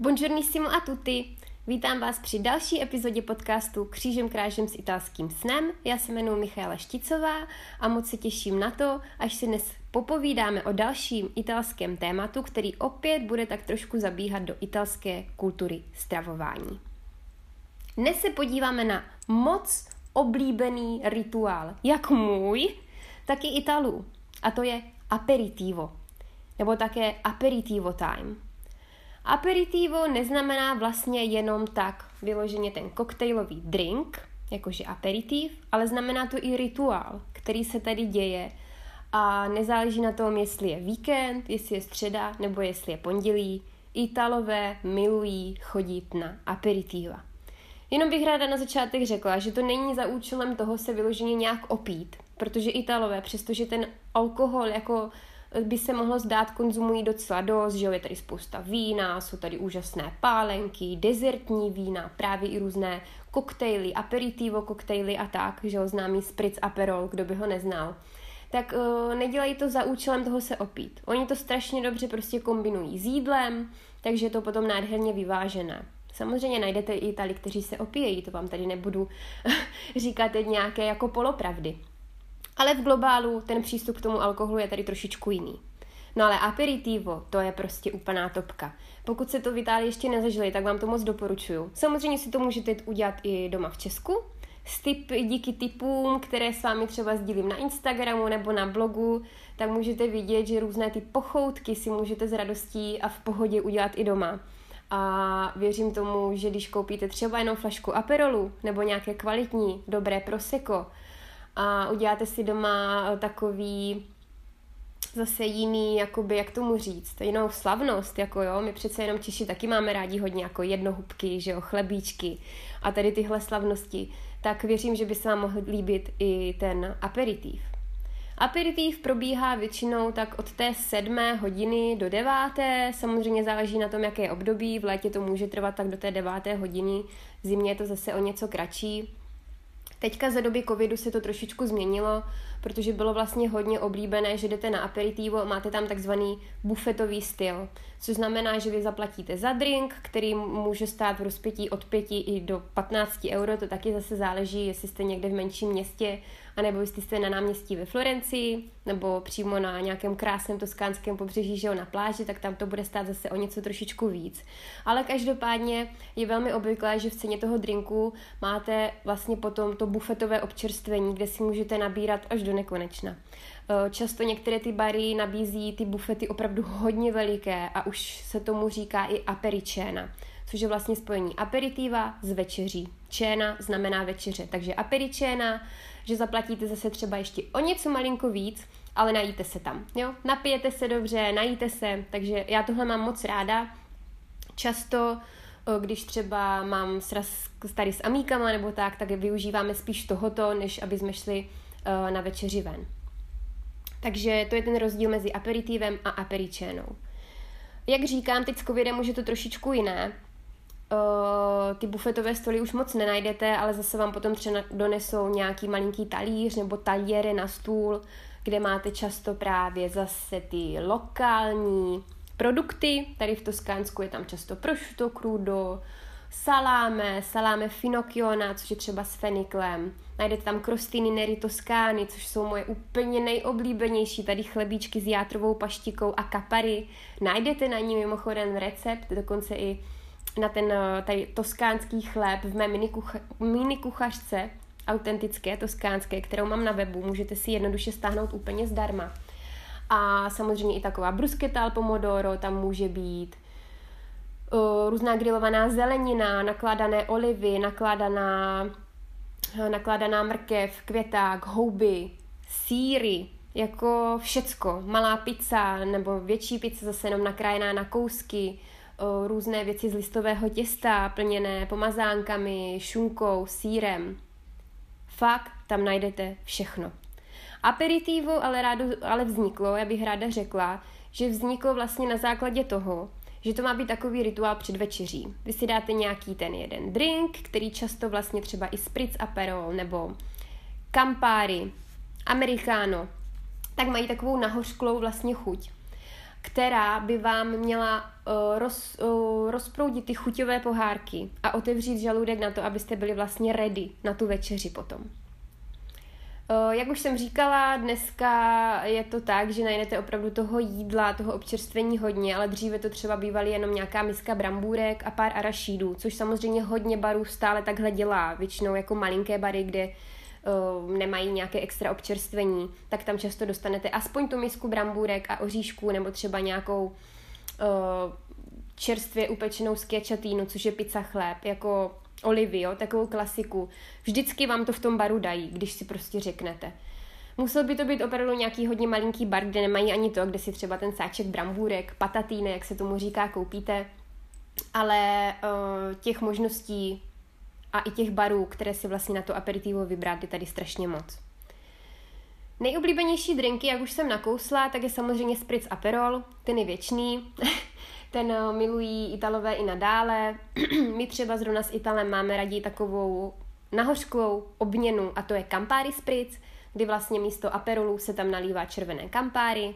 Buongiornissimo a tutti! Vítám vás při další epizodě podcastu Křížem krážem s italským snem. Já se jmenuji Michála Šticová a moc se těším na to, až si dnes popovídáme o dalším italském tématu, který opět bude tak trošku zabíhat do italské kultury stravování. Dnes se podíváme na moc oblíbený rituál, jak můj, tak i Italů. A to je aperitivo, nebo také aperitivo time. Aperitivo neznamená vlastně jenom tak vyloženě ten koktejlový drink, jakože aperitiv, ale znamená to i rituál, který se tady děje a nezáleží na tom, jestli je víkend, jestli je středa nebo jestli je pondělí. Italové milují chodit na aperitiva. Jenom bych ráda na začátek řekla, že to není za účelem toho se vyloženě nějak opít, protože Italové, přestože ten alkohol jako by se mohlo zdát, konzumují docela dost, že jo, je tady spousta vína, jsou tady úžasné pálenky, dezertní vína, právě i různé koktejly, aperitivo koktejly a tak, že jo, známý spritz aperol, kdo by ho neznal tak uh, nedělají to za účelem toho se opít. Oni to strašně dobře prostě kombinují s jídlem, takže je to potom nádherně vyvážené. Samozřejmě najdete i tady, kteří se opíjejí, to vám tady nebudu říkat nějaké jako polopravdy. Ale v globálu ten přístup k tomu alkoholu je tady trošičku jiný. No ale aperitivo, to je prostě úplná topka. Pokud se to v Itálii ještě nezažili, tak vám to moc doporučuju. Samozřejmě si to můžete udělat i doma v Česku, s typ, díky typům, které s vámi třeba sdílím na Instagramu nebo na blogu, tak můžete vidět, že různé ty pochoutky si můžete s radostí a v pohodě udělat i doma. A věřím tomu, že když koupíte třeba jenom flašku Aperolu nebo nějaké kvalitní, dobré proseko, a uděláte si doma eh, takový zase jiný, jakoby, jak tomu říct, jinou slavnost, jako jo, my přece jenom Češi taky máme rádi hodně jako jednohubky, že jo, chlebíčky a tady tyhle slavnosti, tak věřím, že by se vám mohl líbit i ten aperitiv. Aperitiv probíhá většinou tak od té sedmé hodiny do deváté, samozřejmě záleží na tom, jaké je období, v létě to může trvat tak do té deváté hodiny, v zimě je to zase o něco kratší, Teďka za doby covidu se to trošičku změnilo, protože bylo vlastně hodně oblíbené, že jdete na aperitivo a máte tam takzvaný bufetový styl, což znamená, že vy zaplatíte za drink, který může stát v rozpětí od 5 i do 15 euro, to taky zase záleží, jestli jste někde v menším městě, anebo jestli jste na náměstí ve Florencii, nebo přímo na nějakém krásném toskánském pobřeží, že jo, na pláži, tak tam to bude stát zase o něco trošičku víc. Ale každopádně je velmi obvyklé, že v ceně toho drinku máte vlastně potom to bufetové občerstvení, kde si můžete nabírat až do nekonečna. Eh, často některé ty bary nabízí ty bufety opravdu hodně veliké a už se tomu říká i aperičéna, což je vlastně spojení aperitiva s večeří. Čéna znamená večeře, takže aperičéna, že zaplatíte zase třeba ještě o něco malinko víc, ale najíte se tam, jo? Napijete se dobře, najíte se, takže já tohle mám moc ráda. Často eh, když třeba mám sraz tady s amíkama nebo tak, tak využíváme spíš tohoto, než aby jsme šli na večeři ven. Takže to je ten rozdíl mezi aperitivem a aperičénou. Jak říkám, teď s covidem už je to trošičku jiné. Uh, ty bufetové stoly už moc nenajdete, ale zase vám potom třeba donesou nějaký malinký talíř nebo talíře na stůl, kde máte často právě zase ty lokální produkty. Tady v Toskánsku je tam často prosciutto crudo, saláme, saláme finocchiona, což je třeba s feniklem. Najdete tam crostini neri toskány, což jsou moje úplně nejoblíbenější, tady chlebíčky s játrovou paštikou a kapary. Najdete na ní mimochodem recept, dokonce i na ten eh, tady toskánský chléb v mé mini, kucha, mini kuchařce, autentické toskánské, kterou mám na webu, můžete si jednoduše stáhnout úplně zdarma. A samozřejmě i taková bruschetta al pomodoro tam může být, různá grilovaná zelenina, nakládané olivy, nakládaná, uh, nakládaná mrkev, květák, houby, síry, jako všecko. Malá pizza nebo větší pizza zase jenom nakrájená na kousky, různé věci z listového těsta, plněné pomazánkami, šunkou, sírem. Fakt, tam najdete všechno. Aperitivo ale, rádu, ale vzniklo, já bych ráda řekla, že vzniklo vlastně na základě toho, že to má být takový rituál před večeří. Vy si dáte nějaký ten jeden drink, který často vlastně třeba i spritz aperol nebo Campari, Americano, tak mají takovou nahořklou vlastně chuť, která by vám měla uh, roz, uh, rozproudit ty chuťové pohárky a otevřít žaludek na to, abyste byli vlastně ready na tu večeři potom. Jak už jsem říkala, dneska je to tak, že najdete opravdu toho jídla, toho občerstvení hodně, ale dříve to třeba bývaly jenom nějaká miska brambůrek a pár arašídů, což samozřejmě hodně barů stále takhle dělá, většinou jako malinké bary, kde uh, nemají nějaké extra občerstvení, tak tam často dostanete aspoň tu misku brambůrek a oříšků nebo třeba nějakou uh, čerstvě upečenou skečatínu, což je pizza chléb, jako olivy, jo, takovou klasiku. Vždycky vám to v tom baru dají, když si prostě řeknete. Musel by to být opravdu nějaký hodně malinký bar, kde nemají ani to, kde si třeba ten sáček brambůrek, patatíny, jak se tomu říká, koupíte. Ale uh, těch možností a i těch barů, které si vlastně na to aperitivo vybrat, je tady strašně moc. Nejoblíbenější drinky, jak už jsem nakousla, tak je samozřejmě spritz Aperol, ten je věčný. ten eh, milují Italové i nadále. My třeba zrovna s Italem máme raději takovou nahořklou obměnu a to je Campari Spritz, kdy vlastně místo Aperolu se tam nalívá červené Campari.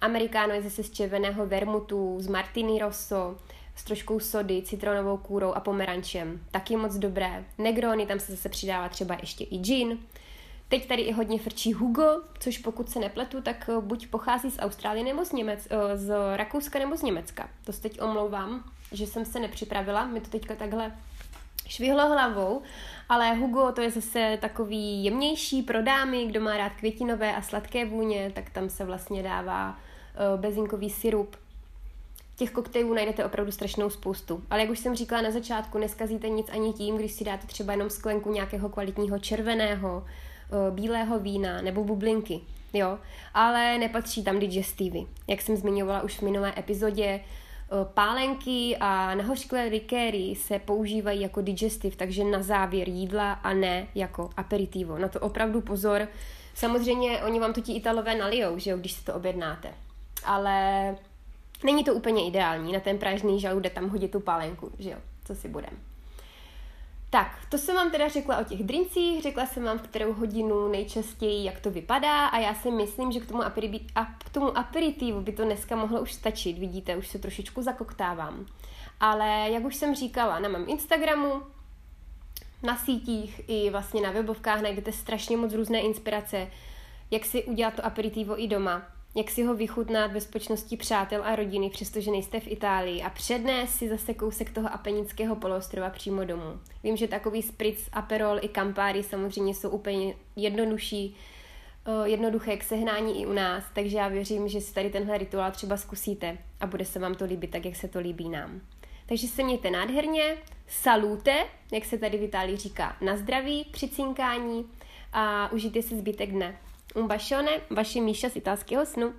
Amerikáno je zase z červeného vermutu, z Martini Rosso, s troškou sody, citronovou kůrou a pomerančem. Taky moc dobré. Negrony, tam se zase přidává třeba ještě i gin. Teď tady i hodně frčí Hugo, což pokud se nepletu, tak eh, buď pochází z Austrálie nebo z, Němec, eh, z Rakouska nebo z Německa. To se teď omlouvám, že jsem se nepřipravila, mi to teďka takhle švihlo hlavou, ale Hugo to je zase takový jemnější pro dámy, kdo má rád květinové a sladké vůně, tak tam se vlastně dává eh, bezinkový syrup. Těch koktejlů najdete opravdu strašnou spoustu. Ale jak už jsem říkala na začátku, neskazíte nic ani tím, když si dáte třeba jenom sklenku nějakého kvalitního červeného, bílého vína nebo bublinky, jo, ale nepatří tam digestivy. Jak jsem zmiňovala už v minulé epizodě, eh, pálenky a nahořklé likéry se používají jako digestiv, takže na závěr jídla a ne jako aperitivo. Na to opravdu pozor. Samozřejmě oni vám to ti Italové nalijou, že jo, když si to objednáte. Ale není to úplně ideální. Na ten prážný žaludek tam hodit tu pálenku, že jo, co si budeme. Tak, to jsem vám teda řekla o těch drincích, řekla jsem vám, v kterou hodinu nejčastěji, jak to vypadá a já si myslím, že k tomu, aperi- a k tomu aperitivu by to dneska mohlo už stačit. Vidíte, už se trošičku zakoktávám. Ale jak už jsem říkala, na mém Instagramu, na sítích i vlastně na webovkách najdete strašně moc různé inspirace, jak si udělat to aperitivo i doma jak si ho vychutnat v bezpečnosti přátel a rodiny, přestože nejste v Itálii a přednést si zase kousek toho apenického poloostrova přímo domů. Vím, že takový spritz, aperol i kampáry samozřejmě jsou úplně jednodušší, eh, jednoduché k sehnání i u nás, takže já věřím, že si tady tenhle rituál třeba zkusíte a bude se vám to líbit tak, jak se to líbí nám. Takže se mějte nádherně, salute, jak se tady v Itálii říká, na zdraví při cinkání a užijte si zbytek dne. Un bacione, baci miei e tasche osnu.